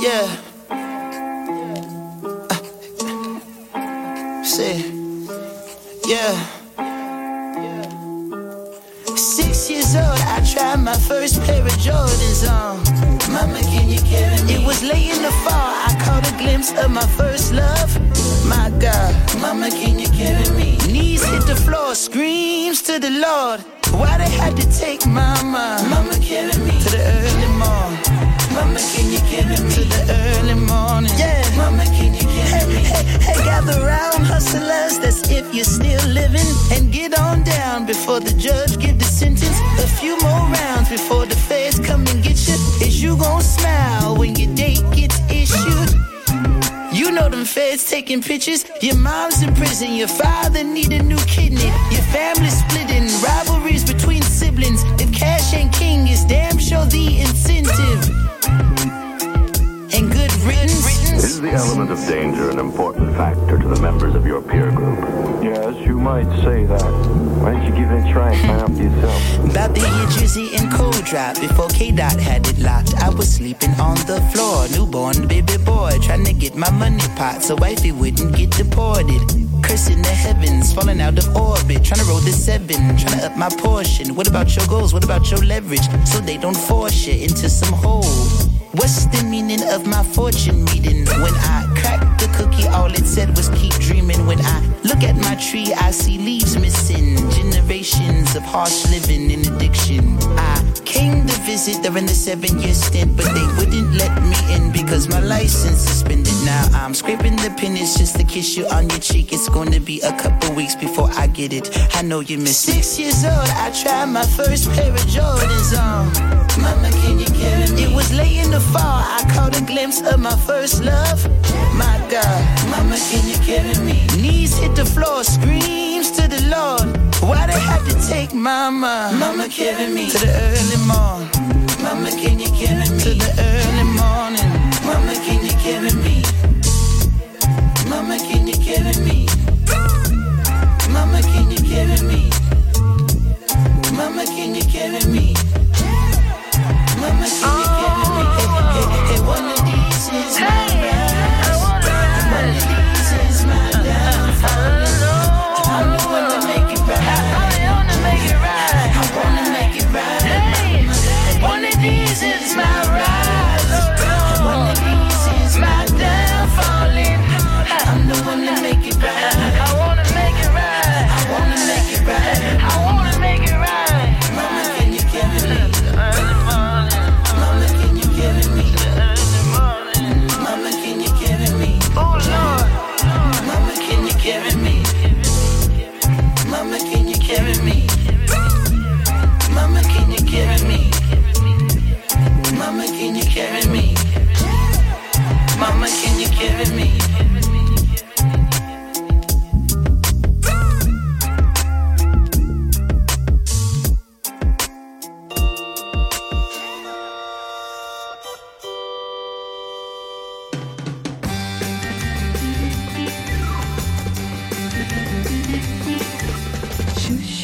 Yeah. Uh, Say, yeah. Six years old, I tried my first pair of Jordans on. Mama, can you carry me? It was late in the fall, I caught a glimpse of my first love. My God, Mama, can you carry me? knees hit the floor, screams to the Lord. Why they had to take mama Mama, carry me. to the early morning? Mama, can you carry To the early morning. Yeah. Mama, can you carry me? Hey, hey, gather round, hustlers, that's if you're still living. And get on down before the judge give the sentence. A few more rounds before the feds come and get you. Is you gon' smile when your date gets issued? You know them feds taking pictures. Your mom's in prison, your father need a new kidney. Your family splitting, rivalries between siblings. If cash ain't king, it's damn sure the incentive. Is the element of danger an important factor to the members of your peer group? Yes, you might say that. Why don't you give it a try and find out for yourself? About the year Drizzy and Cole Drop. Before K Dot had it locked, I was sleeping on the floor. Newborn baby boy, trying to get my money pot so wifey wouldn't get deported. Cursing the heavens, falling out of orbit. Trying to roll the seven, trying to up my portion. What about your goals? What about your leverage? So they don't force you into some hole. What's the meaning of my fortune reading? When I cracked the cookie, all it said was keep dreaming. When I look at my tree, I see leaves missing. Generations of harsh living and addiction. I came to visit during the seven year stint, but they wouldn't let me in because my license suspended. Now I'm scraping the pennies just to kiss you on your cheek. It's to be a couple weeks before I get it. I know you miss it. Six years old, I tried my first pair of Jordans on. Mama, can you carry me? It was late fall, I caught a glimpse of my first love. My God, Mama, can you carry me? knees hit the floor, screams to the Lord. Why they had to take mama Mama, carry me. to the early morning? Mama, can you carry me? To the early morning. Mama, can you carry me? Mama, can you carry me? Mama, can you carry me?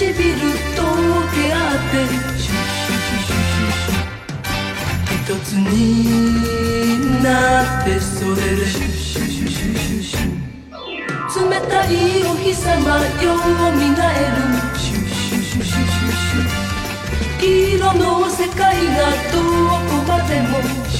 唇とッ会ってシュシュシュシュシュ一つになってそれでシュシュシュシュシュシュ冷たいお日様よう見がえるシュシュシュシュシュシュ黄色の世界がどこまでもシュ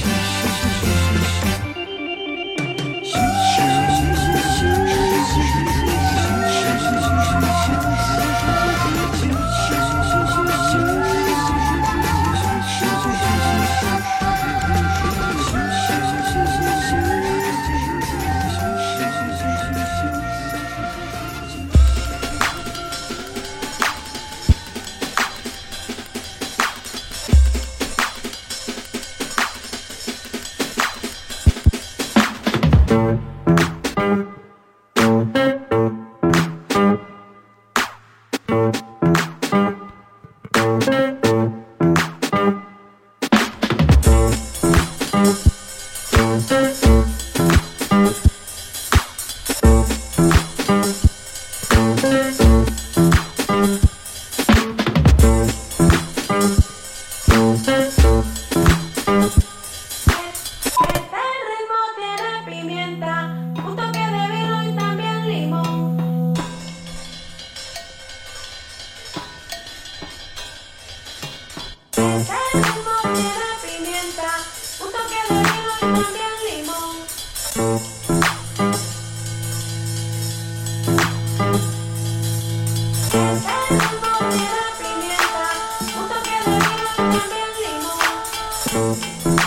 Música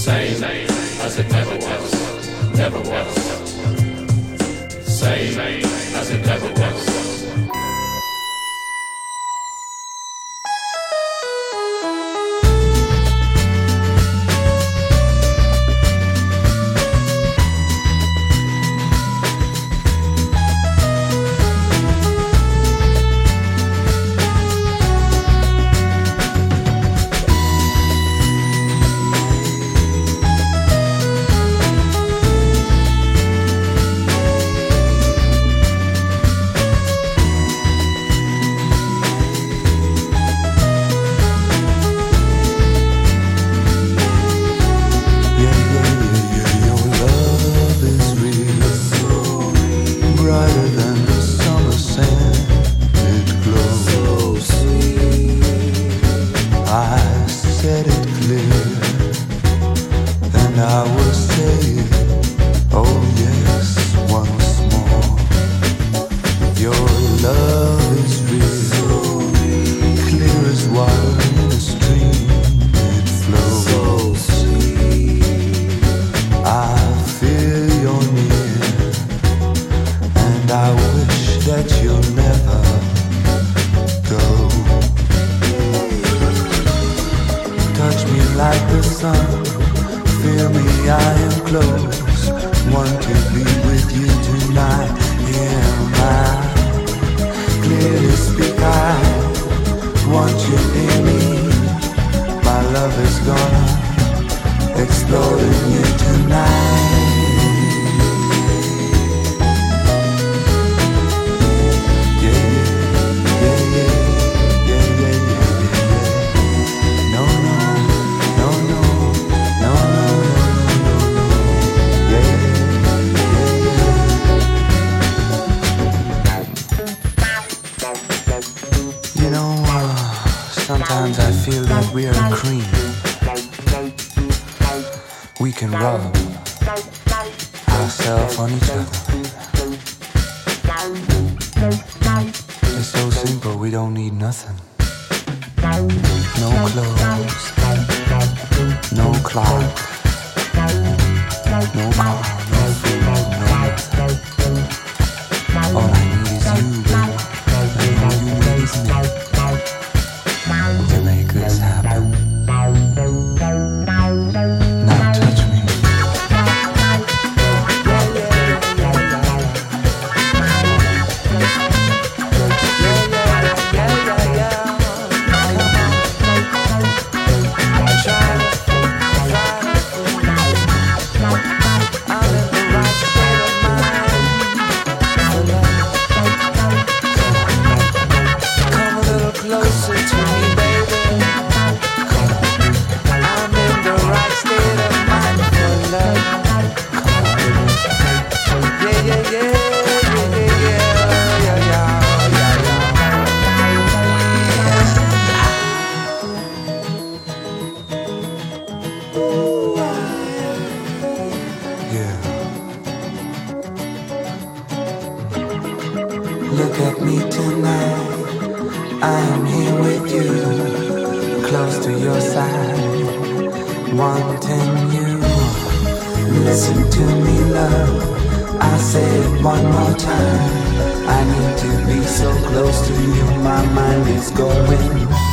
same as it never was, never was, same as it never was. I'm here with you, close to your side, wanting you. Listen to me, love. I say it one more time. I need to be so close to you, my mind is going.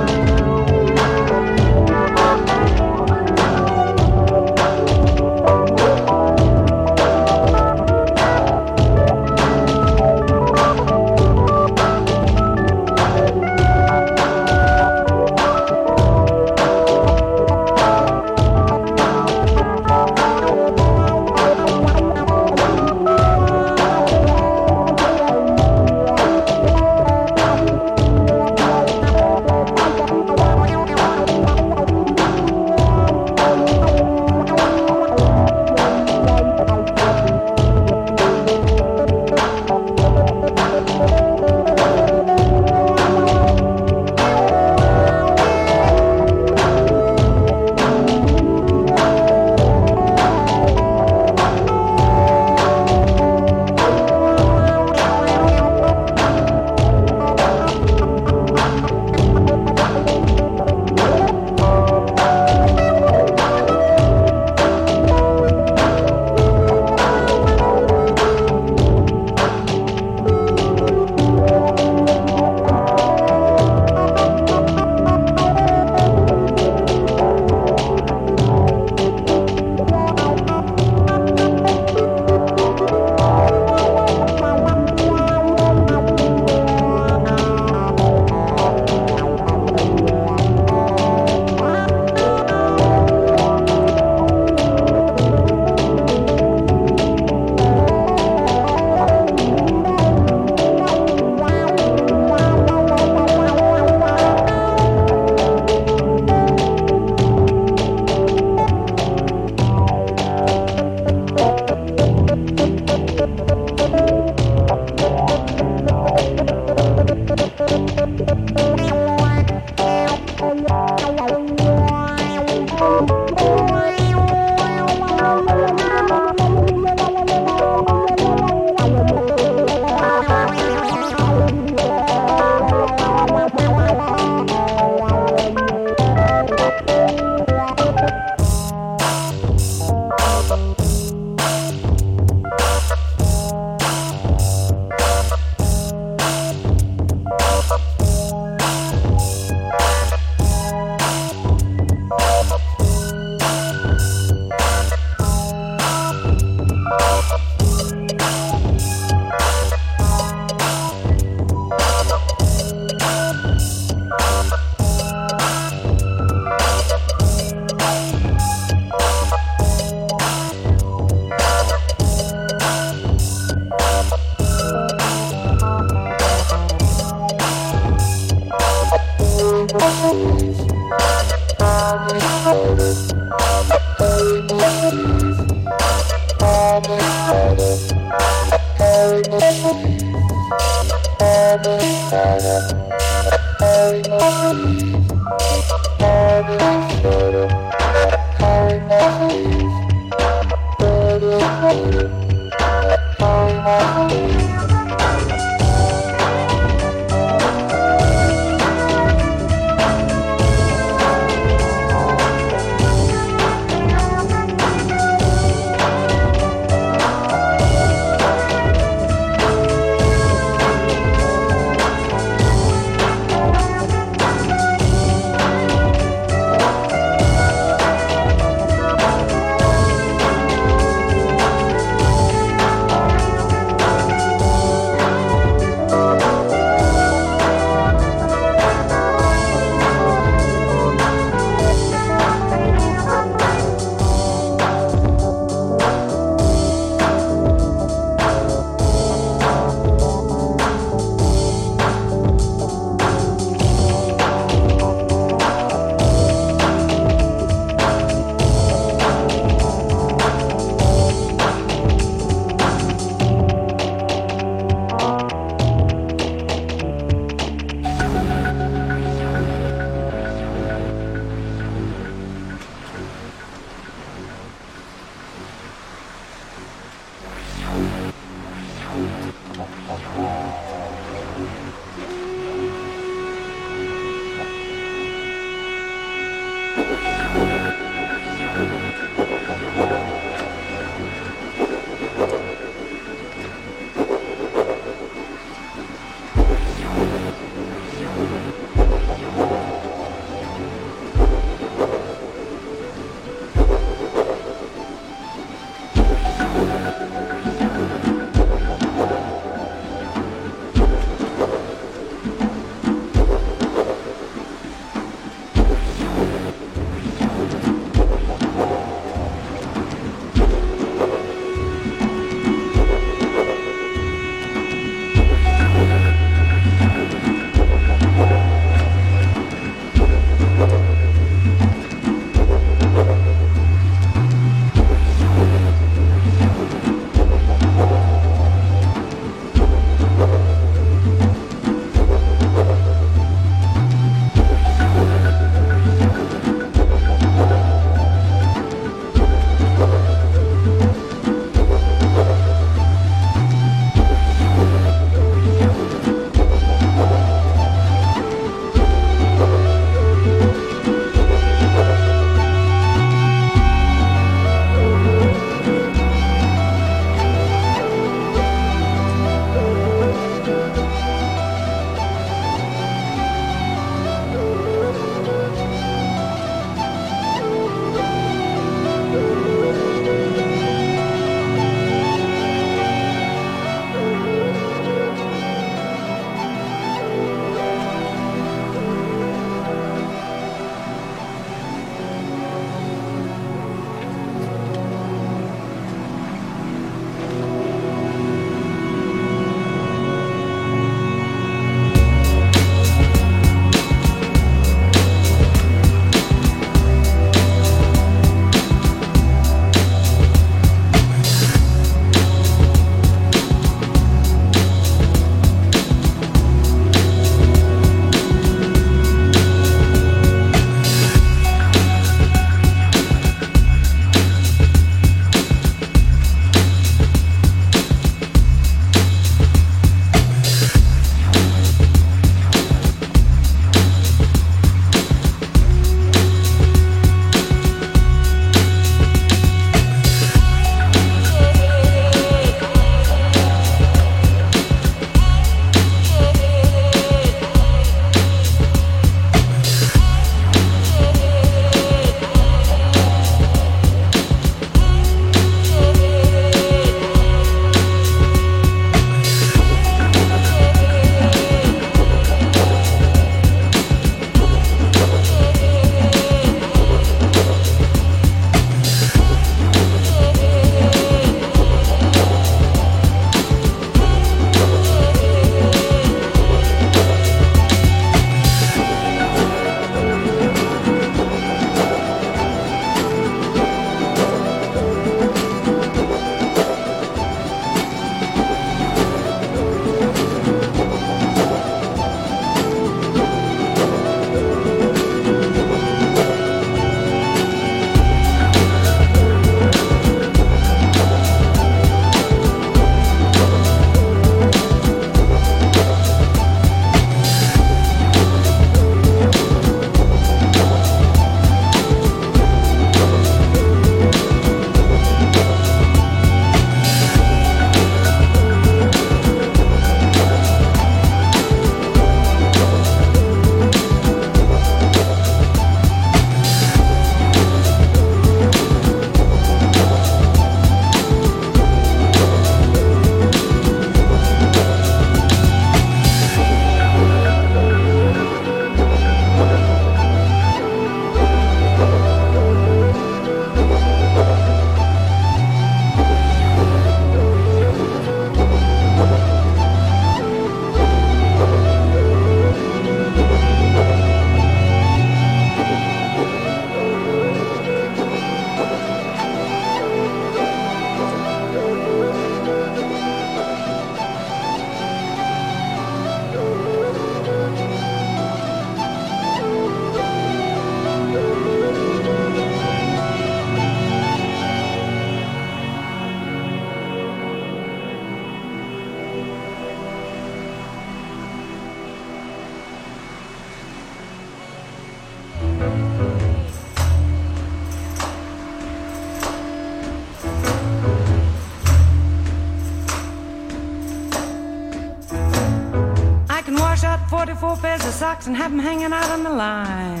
Socks and have them hanging out on the line.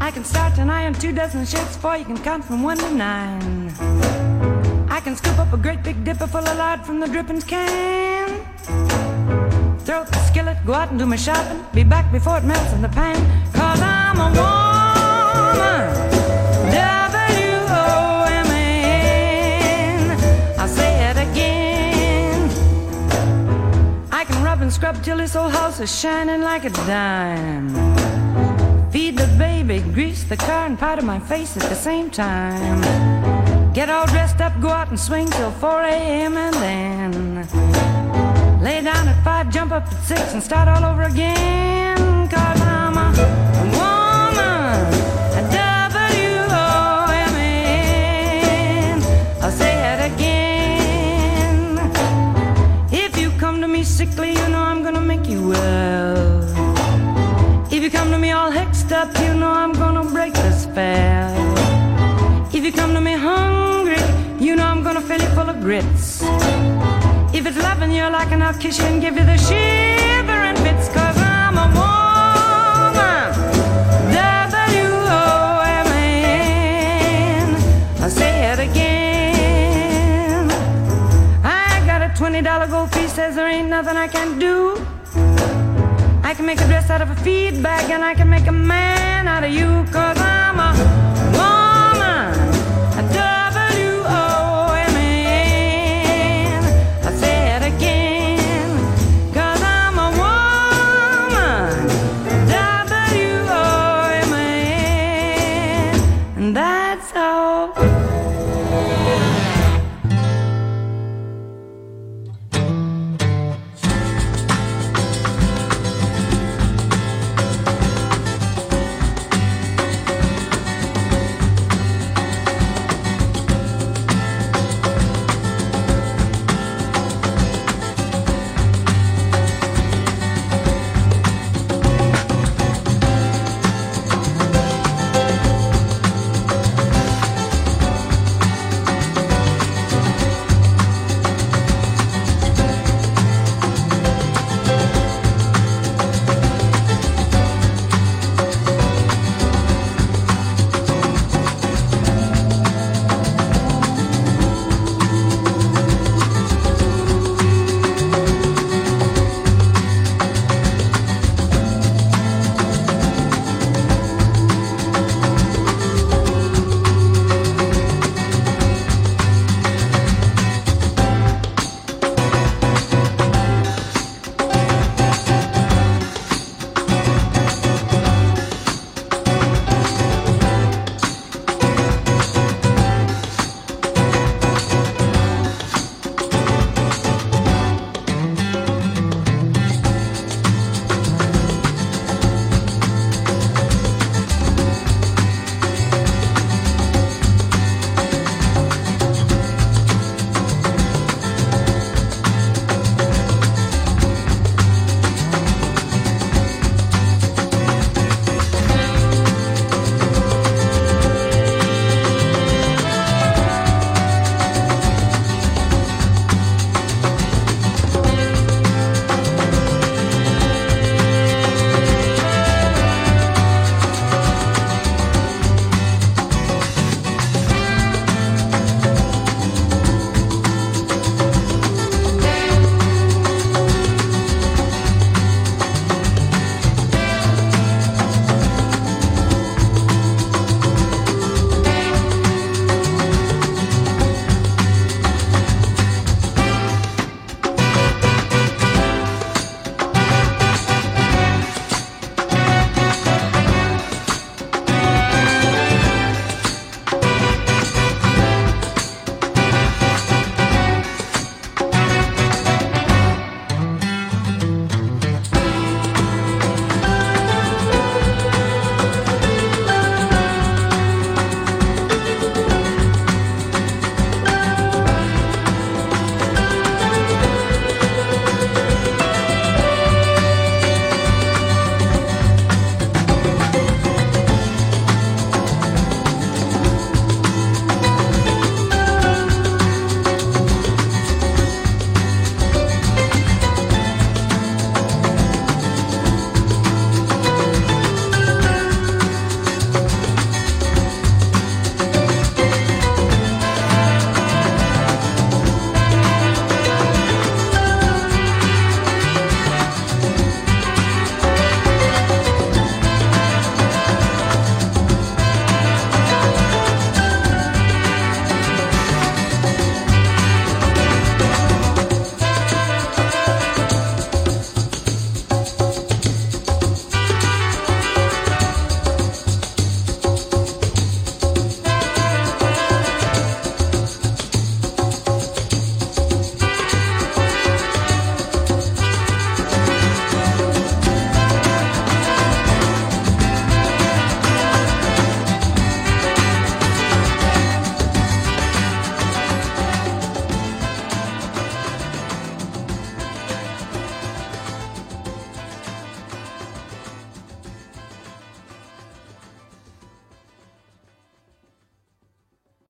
I can start to iron two dozen shirts for you can count from one to nine. I can scoop up a great big dipper full of lard from the drippings can. Throw up the skillet, go out and do my shopping. Be back before it melts in the pan. Cause I'm a woman. Scrub till this old house is shining like a dime. Feed the baby, grease the car, and powder my face at the same time. Get all dressed up, go out and swing till 4 a.m. and then lay down at 5, jump up at 6 and start all over again. Cause I'm a woman, a W-O-M-A-N. I'll say it again. If you come to me sickly, you know you come to me all hexed up, you know I'm gonna break the spell. If you come to me hungry, you know I'm gonna fill you full of grits. If it's loving you like and I'll kiss you and give you the shivering fits, cause I'm a woman. W-O-M-A-N. I'll say it again. I got a $20 gold piece, says there ain't nothing I can't do. I can make a dress out of a feed bag and I can make a man out of you, cause I'm a